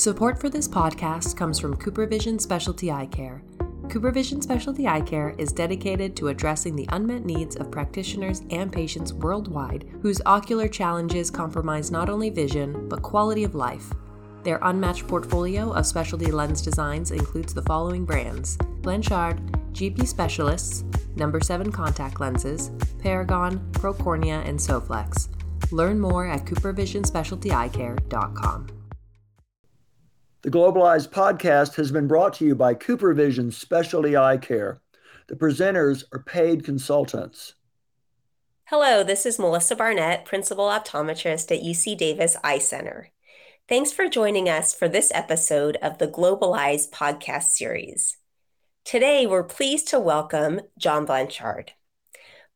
Support for this podcast comes from CooperVision Specialty Eye Care. CooperVision Specialty Eye Care is dedicated to addressing the unmet needs of practitioners and patients worldwide whose ocular challenges compromise not only vision, but quality of life. Their unmatched portfolio of specialty lens designs includes the following brands Blanchard, GP Specialists, Number 7 Contact Lenses, Paragon, Procornea, and Soflex. Learn more at coopervisionspecialtyeyecare.com. The Globalized podcast has been brought to you by CooperVision Specialty Eye Care. The presenters are paid consultants. Hello, this is Melissa Barnett, Principal Optometrist at UC Davis Eye Center. Thanks for joining us for this episode of the Globalized podcast series. Today, we're pleased to welcome John Blanchard.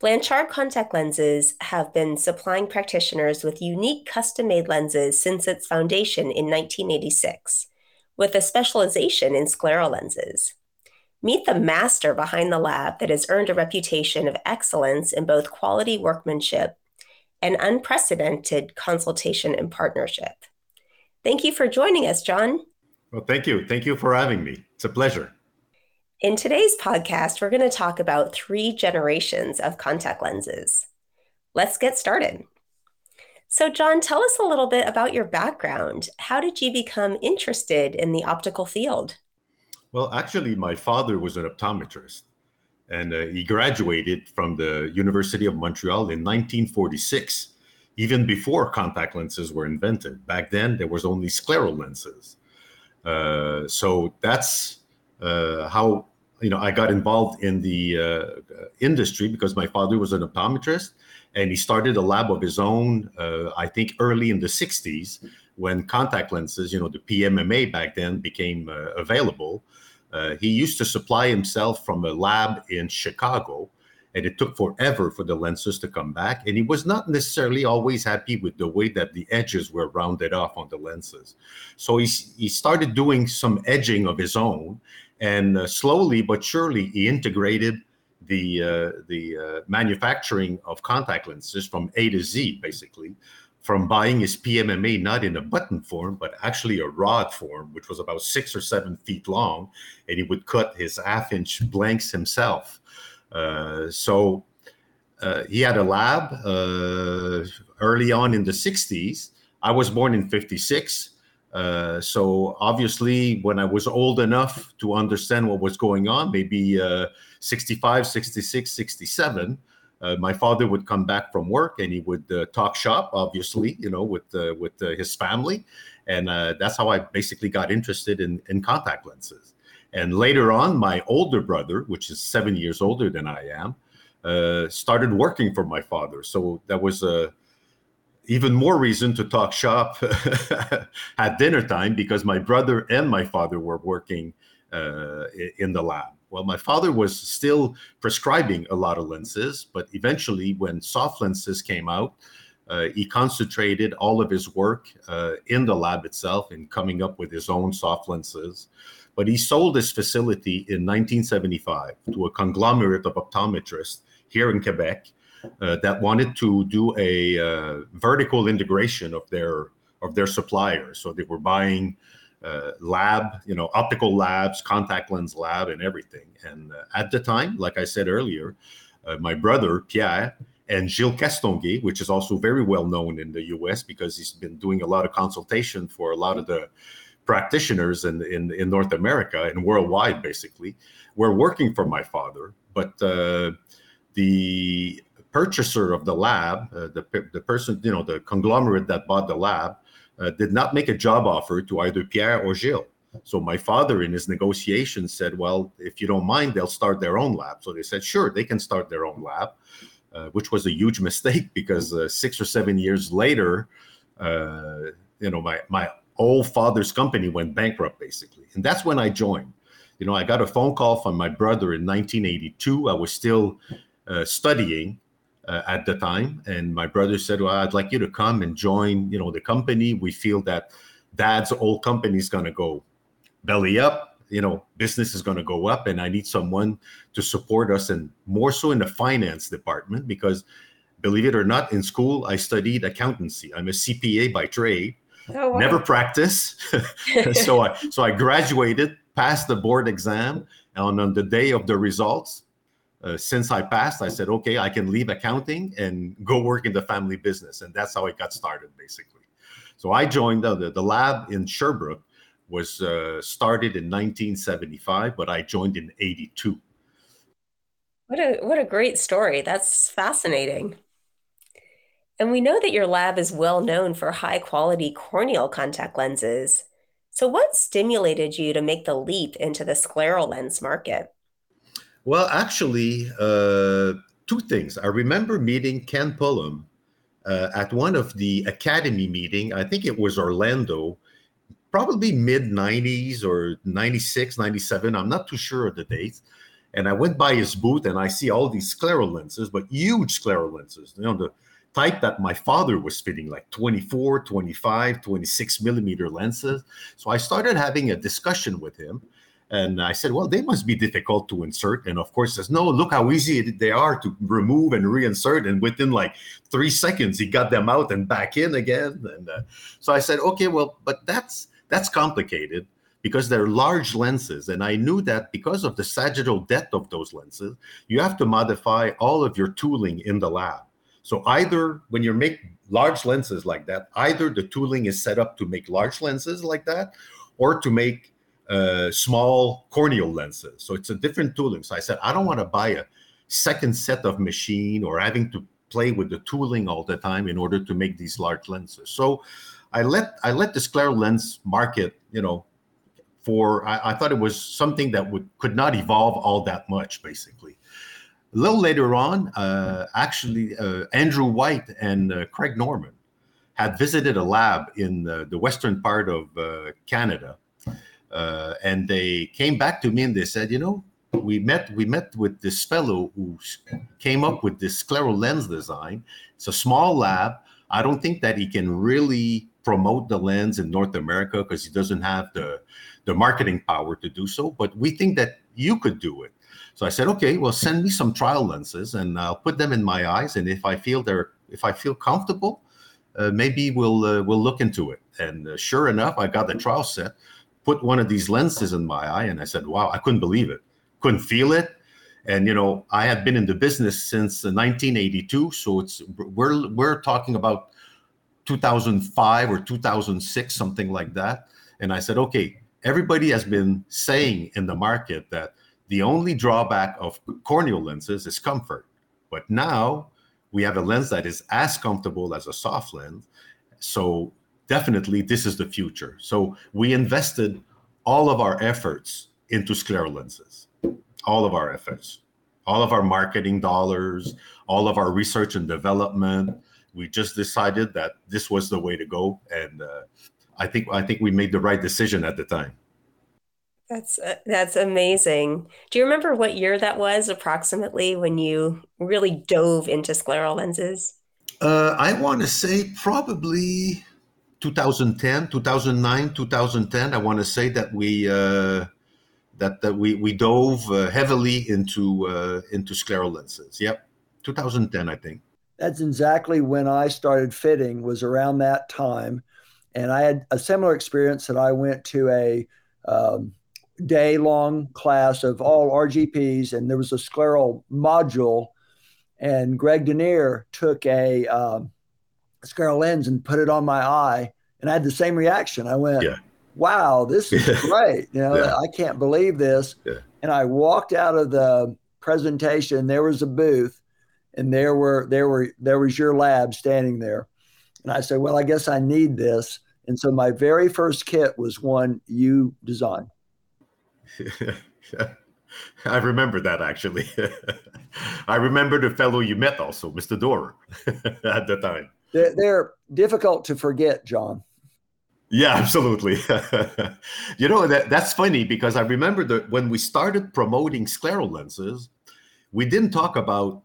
Blanchard contact lenses have been supplying practitioners with unique custom made lenses since its foundation in 1986, with a specialization in scleral lenses. Meet the master behind the lab that has earned a reputation of excellence in both quality workmanship and unprecedented consultation and partnership. Thank you for joining us, John. Well, thank you. Thank you for having me. It's a pleasure. In today's podcast, we're going to talk about three generations of contact lenses. Let's get started. So, John, tell us a little bit about your background. How did you become interested in the optical field? Well, actually, my father was an optometrist, and uh, he graduated from the University of Montreal in 1946 even before contact lenses were invented. Back then, there was only scleral lenses. Uh, so that's uh, how you know I got involved in the uh, industry because my father was an optometrist, and he started a lab of his own. Uh, I think early in the '60s, when contact lenses, you know, the PMMA back then became uh, available. Uh, he used to supply himself from a lab in Chicago and it took forever for the lenses to come back. And he was not necessarily always happy with the way that the edges were rounded off on the lenses. So he, he started doing some edging of his own, and uh, slowly but surely he integrated the uh, the uh, manufacturing of contact lenses from A to Z, basically. From buying his PMMA not in a button form, but actually a rod form, which was about six or seven feet long, and he would cut his half inch blanks himself. Uh, so uh, he had a lab uh, early on in the 60s. I was born in 56. Uh, so obviously, when I was old enough to understand what was going on, maybe uh, 65, 66, 67, uh, my father would come back from work and he would talk shop, obviously, you know, with with his family, and that's how I basically got interested in in contact lenses. And later on, my older brother, which is seven years older than I am, uh, started working for my father. So that was a even more reason to talk shop at dinner time because my brother and my father were working uh, in the lab. Well, my father was still prescribing a lot of lenses, but eventually, when soft lenses came out, uh, he concentrated all of his work uh, in the lab itself in coming up with his own soft lenses. But he sold his facility in 1975 to a conglomerate of optometrists here in Quebec that wanted to do a uh, vertical integration of their of their suppliers. So they were buying uh, lab, you know, optical labs, contact lens lab, and everything. And uh, at the time, like I said earlier, uh, my brother Pierre and Gilles Castonguay, which is also very well known in the U.S. because he's been doing a lot of consultation for a lot of the practitioners in, in, in North America and worldwide, basically, were working for my father. But uh, the purchaser of the lab, uh, the, the person, you know, the conglomerate that bought the lab, uh, did not make a job offer to either Pierre or Gilles. So my father, in his negotiations, said, "Well, if you don't mind, they'll start their own lab." So they said, "Sure, they can start their own lab," uh, which was a huge mistake because uh, six or seven years later, uh, you know, my my old father's company went bankrupt basically and that's when i joined you know i got a phone call from my brother in 1982 i was still uh, studying uh, at the time and my brother said well i'd like you to come and join you know the company we feel that dad's old company is going to go belly up you know business is going to go up and i need someone to support us and more so in the finance department because believe it or not in school i studied accountancy i'm a cpa by trade Oh, wow. never practice. so I so I graduated, passed the board exam, and on the day of the results, uh, since I passed, I said, okay, I can leave accounting and go work in the family business, and that's how it got started, basically. So I joined uh, the the lab in Sherbrooke was uh, started in 1975, but I joined in 82. What a what a great story. That's fascinating. And we know that your lab is well known for high quality corneal contact lenses. So what stimulated you to make the leap into the scleral lens market? Well, actually, uh, two things. I remember meeting Ken Pullum uh, at one of the Academy meeting. I think it was Orlando, probably mid 90s or 96, 97. I'm not too sure of the date. And I went by his booth and I see all these scleral lenses, but huge scleral lenses. You know, the type that my father was fitting, like 24, 25, 26 millimeter lenses. So I started having a discussion with him. And I said, well, they must be difficult to insert. And of course, says, no, look how easy they are to remove and reinsert. And within like three seconds, he got them out and back in again. And uh, so I said, okay, well, but that's that's complicated because they're large lenses. And I knew that because of the sagittal depth of those lenses, you have to modify all of your tooling in the lab. So either when you make large lenses like that, either the tooling is set up to make large lenses like that, or to make uh, small corneal lenses. So it's a different tooling. So I said, I don't want to buy a second set of machine or having to play with the tooling all the time in order to make these large lenses. So I let I let the scleral lens market, you know, for I, I, thought it was something that would could not evolve all that much basically a little later on uh, actually uh, andrew white and uh, craig norman had visited a lab in the western part of uh, canada uh, and they came back to me and they said you know we met we met with this fellow who came up with this scleral lens design it's a small lab i don't think that he can really promote the lens in north america because he doesn't have the the marketing power to do so, but we think that you could do it. So I said, okay, well, send me some trial lenses and I'll put them in my eyes. And if I feel they're, if I feel comfortable, uh, maybe we'll uh, we'll look into it. And uh, sure enough, I got the trial set, put one of these lenses in my eye, and I said, wow, I couldn't believe it, couldn't feel it. And you know, I have been in the business since uh, 1982, so it's we're we're talking about 2005 or 2006, something like that. And I said, okay, everybody has been saying in the market that the only drawback of corneal lenses is comfort. But now we have a lens that is as comfortable as a soft lens. So definitely this is the future. So we invested all of our efforts into scleral lenses, all of our efforts, all of our marketing dollars, all of our research and development. We just decided that this was the way to go. And uh, I think I think we made the right decision at the time. That's uh, that's amazing. Do you remember what year that was approximately when you really dove into scleral lenses? Uh, I want to say probably 2010, 2009, 2010. I want to say that we uh, that that we we dove uh, heavily into uh, into scleral lenses. Yep, 2010, I think. That's exactly when I started fitting. Was around that time and I had a similar experience that I went to a um, day long class of all RGPs, and there was a scleral module. And Greg DeNaeyer took a um, scleral lens and put it on my eye, and I had the same reaction. I went, yeah. "Wow, this is great! You know, yeah. I can't believe this." Yeah. And I walked out of the presentation. There was a booth, and there were there were there was your lab standing there, and I said, "Well, I guess I need this." And so my very first kit was one you designed. I remember that actually. I remember the fellow you met also, Mr. Dorer, at the time. They're, they're, difficult to forget, John. Yeah, absolutely. you know that that's funny because I remember that when we started promoting scleral lenses, we didn't talk about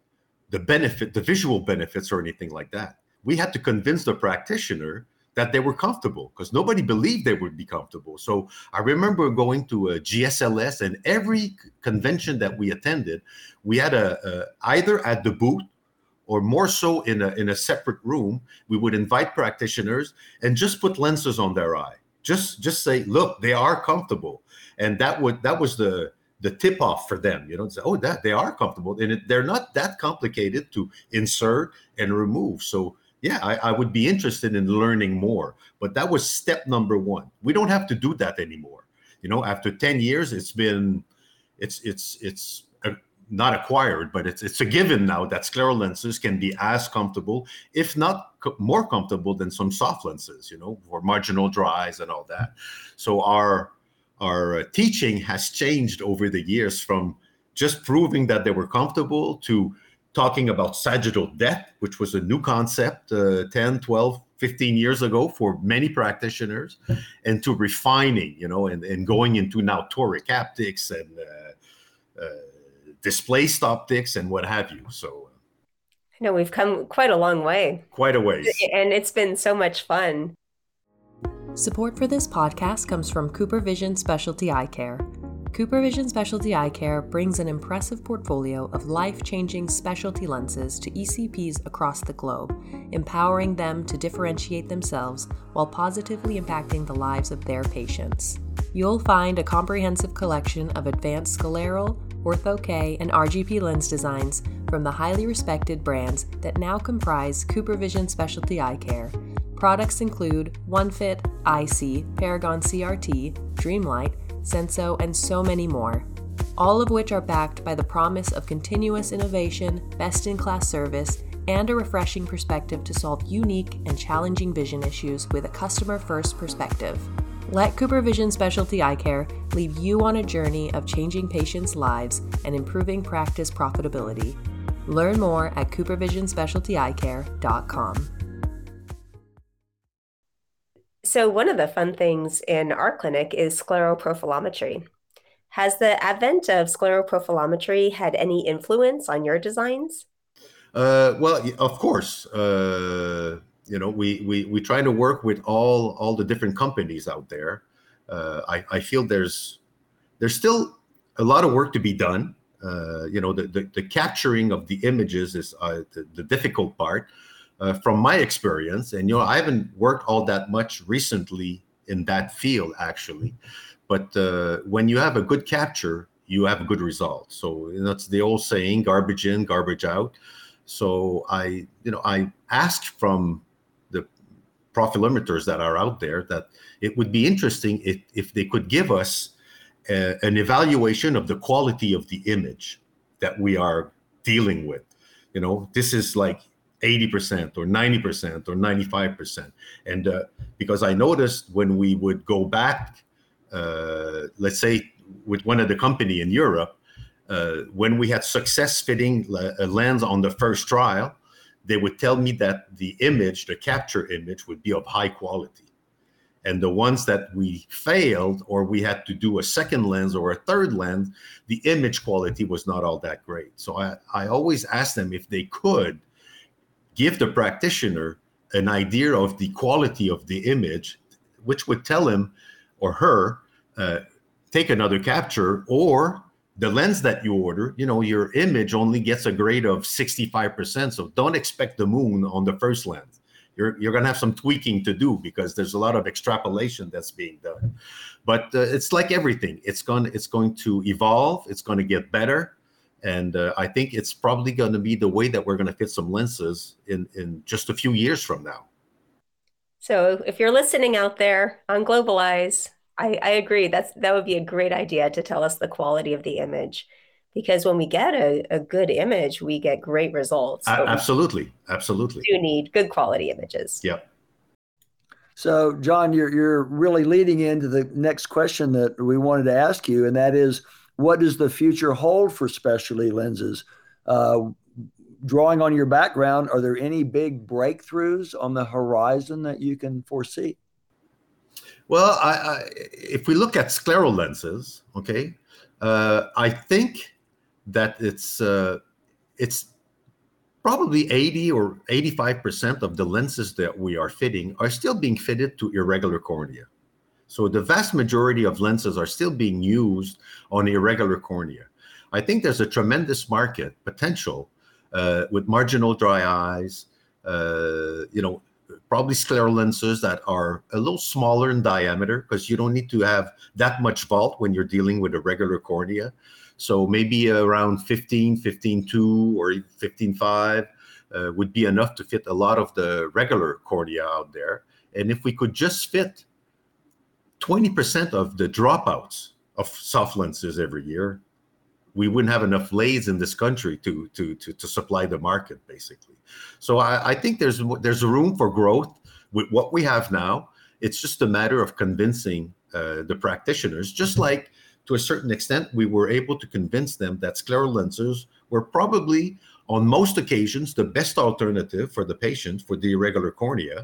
the benefit, the visual benefits, or anything like that. We had to convince the practitioner that they were comfortable because nobody believed they would be comfortable. So I remember going to a GSLS and every convention that we attended, we had a, a either at the booth or more so in a in a separate room, we would invite practitioners and just put lenses on their eye. Just just say, look, they are comfortable, and that would that was the the tip off for them. You know, say, oh, that they are comfortable, and it, they're not that complicated to insert and remove. So yeah, I, I would be interested in learning more. But that was step number one. We don't have to do that anymore. You know, after ten years, it's been it's it's it's not acquired, but it's it's a given now that scleral lenses can be as comfortable, if not co- more comfortable than some soft lenses, you know, for marginal dry eyes and all that. So our our teaching has changed over the years from just proving that they were comfortable to talking about sagittal depth, which was a new concept uh, 10, 12, 15 years ago for many practitioners, and to refining, you know, and, and going into now toric haptics and uh, uh displaced optics and what have you. So, uh, I know we've come quite a long way. Quite a ways. And it's been so much fun. Support for this podcast comes from Cooper Vision Specialty Eye Care. Cooper Vision Specialty Eye Care brings an impressive portfolio of life changing specialty lenses to ECPs across the globe, empowering them to differentiate themselves while positively impacting the lives of their patients. You'll find a comprehensive collection of advanced scleral, Ortho K, and RGP lens designs from the highly respected brands that now comprise Cooper Vision Specialty Eye Care. Products include OneFit, IC, Paragon CRT, Dreamlight, Senso, and so many more. All of which are backed by the promise of continuous innovation, best in class service, and a refreshing perspective to solve unique and challenging vision issues with a customer first perspective. Let Cooper Vision Specialty Eye Care lead you on a journey of changing patients' lives and improving practice profitability. Learn more at coopervisionspecialtyeyecare.com. So, one of the fun things in our clinic is scleroprofilometry. Has the advent of scleroprofilometry had any influence on your designs? Uh, well, of course. Uh, you know we we we try to work with all all the different companies out there. Uh, I, I feel there's there's still a lot of work to be done. Uh, you know the, the, the capturing of the images is uh, the, the, difficult part uh, from my experience. And you know i haven't worked all that much recently in that field actually. But uh, when you have a good capture you have a good result. So that's the old saying garbage in garbage out. So i you know i asked from profilometers that are out there that it would be interesting if, if they could give us a, an evaluation of the quality of the image that we are dealing with. You know, this is like 80% or 90% or 95%. And uh, because I noticed when we would go back, uh, let's say with one of the company in Europe, uh, when we had success fitting a lens on the first trial, they would tell me that the image, the capture image, would be of high quality. And the ones that we failed or we had to do a second lens or a third lens, the image quality was not all that great. So I, I always ask them if they could give the practitioner an idea of the quality of the image, which would tell him or her, uh, take another capture or the lens that you order, you know, your image only gets a grade of 65%. So don't expect the moon on the first lens. You're, you're going to have some tweaking to do because there's a lot of extrapolation that's being done. But uh, it's like everything. It's going it's going to evolve. It's going to get better. And uh, I think it's probably going to be the way that we're going to fit some lenses in, in just a few years from now. So if you're listening out there on Globalize, I, I agree. That's that would be a great idea to tell us the quality of the image, because when we get a, a good image, we get great results. Uh, absolutely, absolutely. You need good quality images. Yep. So, John, you're you're really leading into the next question that we wanted to ask you, and that is, what does the future hold for specialty lenses? Uh, drawing on your background, are there any big breakthroughs on the horizon that you can foresee? Well, I, I, if we look at scleral lenses, okay, uh, I think that it's uh, it's probably 80 or 85 percent of the lenses that we are fitting are still being fitted to irregular cornea. So the vast majority of lenses are still being used on irregular cornea. I think there's a tremendous market potential uh, with marginal dry eyes, uh, you know, probably scleral lenses that are a little smaller in diameter because you don't need to have that much vault when you're dealing with a regular cornea. So maybe around 15, 15.2 or 15.5 uh, would be enough to fit a lot of the regular cornea out there. And if we could just fit 20% of the dropouts of soft lenses every year, we wouldn't have enough lathes in this country to to to, to supply the market basically. So I, I think there's there's room for growth with what we have now. It's just a matter of convincing uh, the practitioners just like to a certain extent we were able to convince them that scleral lenses were probably on most occasions the best alternative for the patient for the irregular cornea.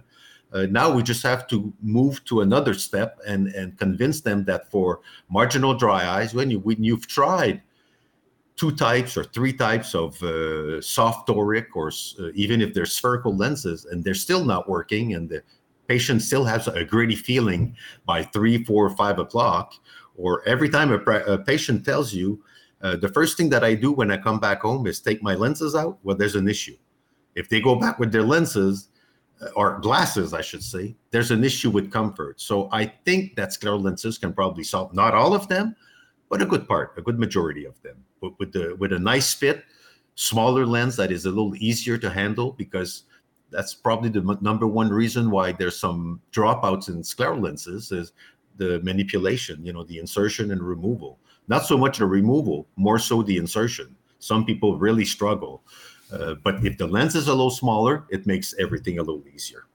Uh, now we just have to move to another step and and convince them that for marginal dry eyes when you when you've tried two types or three types of uh, soft toric or uh, even if they're spherical lenses and they're still not working and the patient still has a gritty feeling by three four five o'clock or every time a, a patient tells you uh, the first thing that i do when i come back home is take my lenses out well there's an issue. If they go back with their lenses uh, or glasses i should say there's an issue with comfort. So i think that scleral lenses can probably solve not all of them but a good part, a good majority of them, with, with the with a nice fit, smaller lens that is a little easier to handle because that's probably the m- number one reason why there's some dropouts in scleral lenses is the manipulation, you know, the insertion and removal. Not so much the removal, more so the insertion. Some people really struggle. Uh, but if the lens is a little smaller, it makes everything a little easier.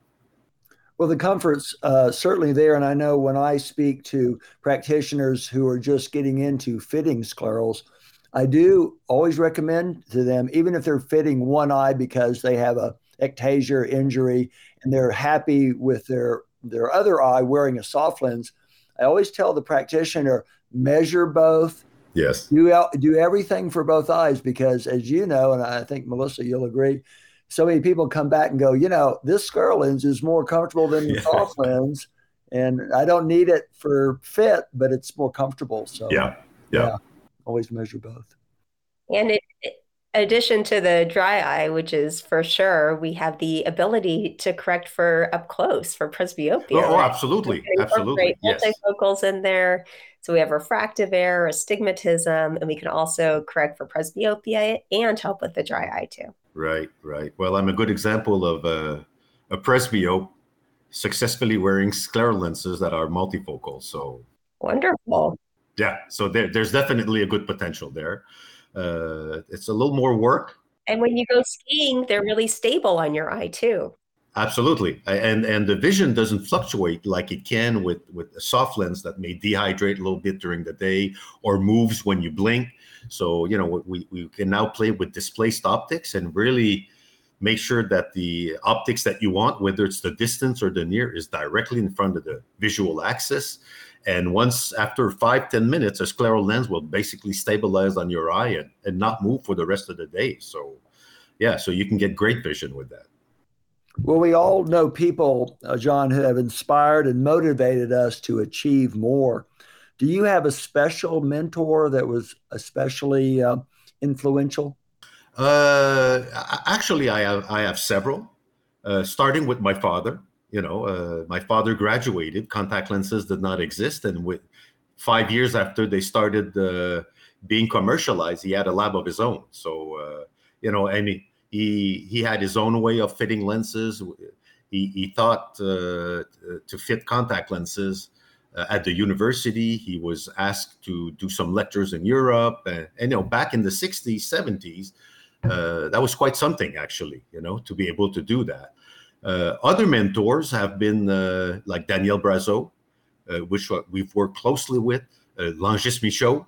Well, the comfort's uh, certainly there. And I know when I speak to practitioners who are just getting into fitting sclerals, I do always recommend to them, even if they're fitting one eye because they have a ectasia injury and they're happy with their their other eye wearing a soft lens, I always tell the practitioner measure both. Yes. Do do everything for both eyes because, as you know, and I think Melissa, you'll agree, so many people come back and go, you know, this scleral lens is more comfortable than the yeah. soft lens, and I don't need it for fit, but it's more comfortable. So yeah, yeah, yeah always measure both. And in addition to the dry eye, which is for sure, we have the ability to correct for up close for presbyopia. Oh, oh absolutely, absolutely. Multifocals yes. in there. So we have refractive error, astigmatism, and we can also correct for presbyopia and help with the dry eye too. Right, right. Well, I'm a good example of a, a presbyope successfully wearing scleral lenses that are multifocal. So wonderful. Yeah, so there, there's definitely a good potential there. Uh, it's a little more work. And when you go skiing, they're really stable on your eye too. Absolutely, and and the vision doesn't fluctuate like it can with with a soft lens that may dehydrate a little bit during the day or moves when you blink. So you know we we can now play with displaced optics and really make sure that the optics that you want, whether it's the distance or the near, is directly in front of the visual axis. And once after five ten minutes, a scleral lens will basically stabilize on your eye and, and not move for the rest of the day. So yeah, so you can get great vision with that. Well, we all know people, uh, John, who have inspired and motivated us to achieve more. Do you have a special mentor that was especially uh, influential? Uh, actually, I have I have several. Uh, starting with my father. You know, uh, my father graduated. Contact lenses did not exist, and with five years after they started uh, being commercialized, he had a lab of his own. So, you know, and he, he he had his own way of fitting lenses. He, he thought uh, to fit contact lenses uh, at the university. He was asked to do some lectures in Europe, and, and you know, back in the '60s, '70s, uh, that was quite something actually. You know, to be able to do that. Uh, other mentors have been uh, like Daniel Brazeau, uh, which we've worked closely with, Langis Michaud, uh,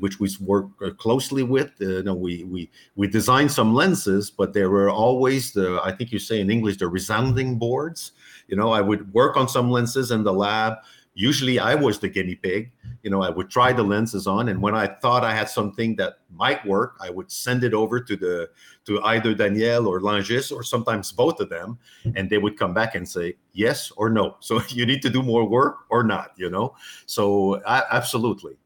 which we work uh, closely with. Uh, you know, we we we designed some lenses, but there were always the I think you say in English the resounding boards. You know, I would work on some lenses in the lab, usually I was the guinea pig. You know, I would try the lenses on, and when I thought I had something that might work, I would send it over to the to either Daniel or Langis or sometimes both of them, and they would come back and say yes or no. So you need to do more work or not. You know, so I, absolutely, uh,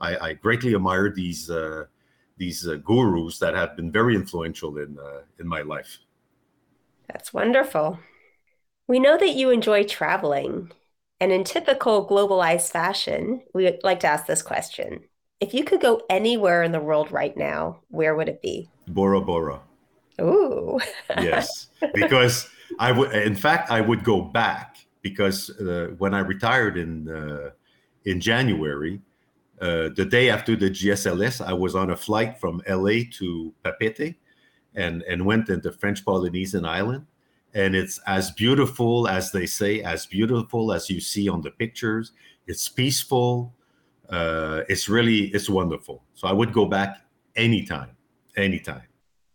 I, I, greatly admire these. Uh, these uh, gurus that have been very influential in uh, in my life. That's wonderful. We know that you enjoy traveling. And in typical globalized fashion, we like to ask this question. If you could go anywhere in the world right now, where would it be? Bora Bora. Ooh. yes, because I would. In fact, I would go back because uh, when I retired in uh, in January, uh, the day after the GSLS, I was on a flight from LA to Papeete, and and went into French Polynesian island, and it's as beautiful as they say, as beautiful as you see on the pictures. It's peaceful. Uh, it's really it's wonderful. So I would go back anytime, anytime.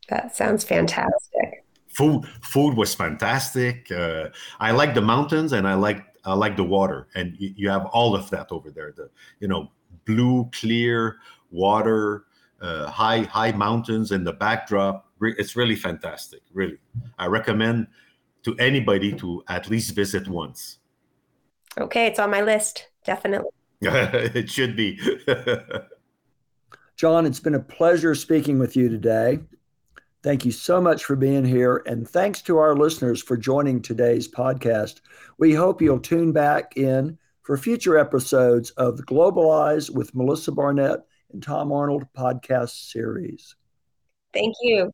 That sounds fantastic. Food food was fantastic. Uh, I like the mountains and I like I like the water, and you, you have all of that over there. The you know blue clear water, uh, high high mountains in the backdrop. It's really fantastic. Really, I recommend to anybody to at least visit once. Okay, it's on my list. Definitely. it should be. John, it's been a pleasure speaking with you today. Thank you so much for being here. And thanks to our listeners for joining today's podcast. We hope you'll tune back in for future episodes of the Globalize with Melissa Barnett and Tom Arnold podcast series. Thank you.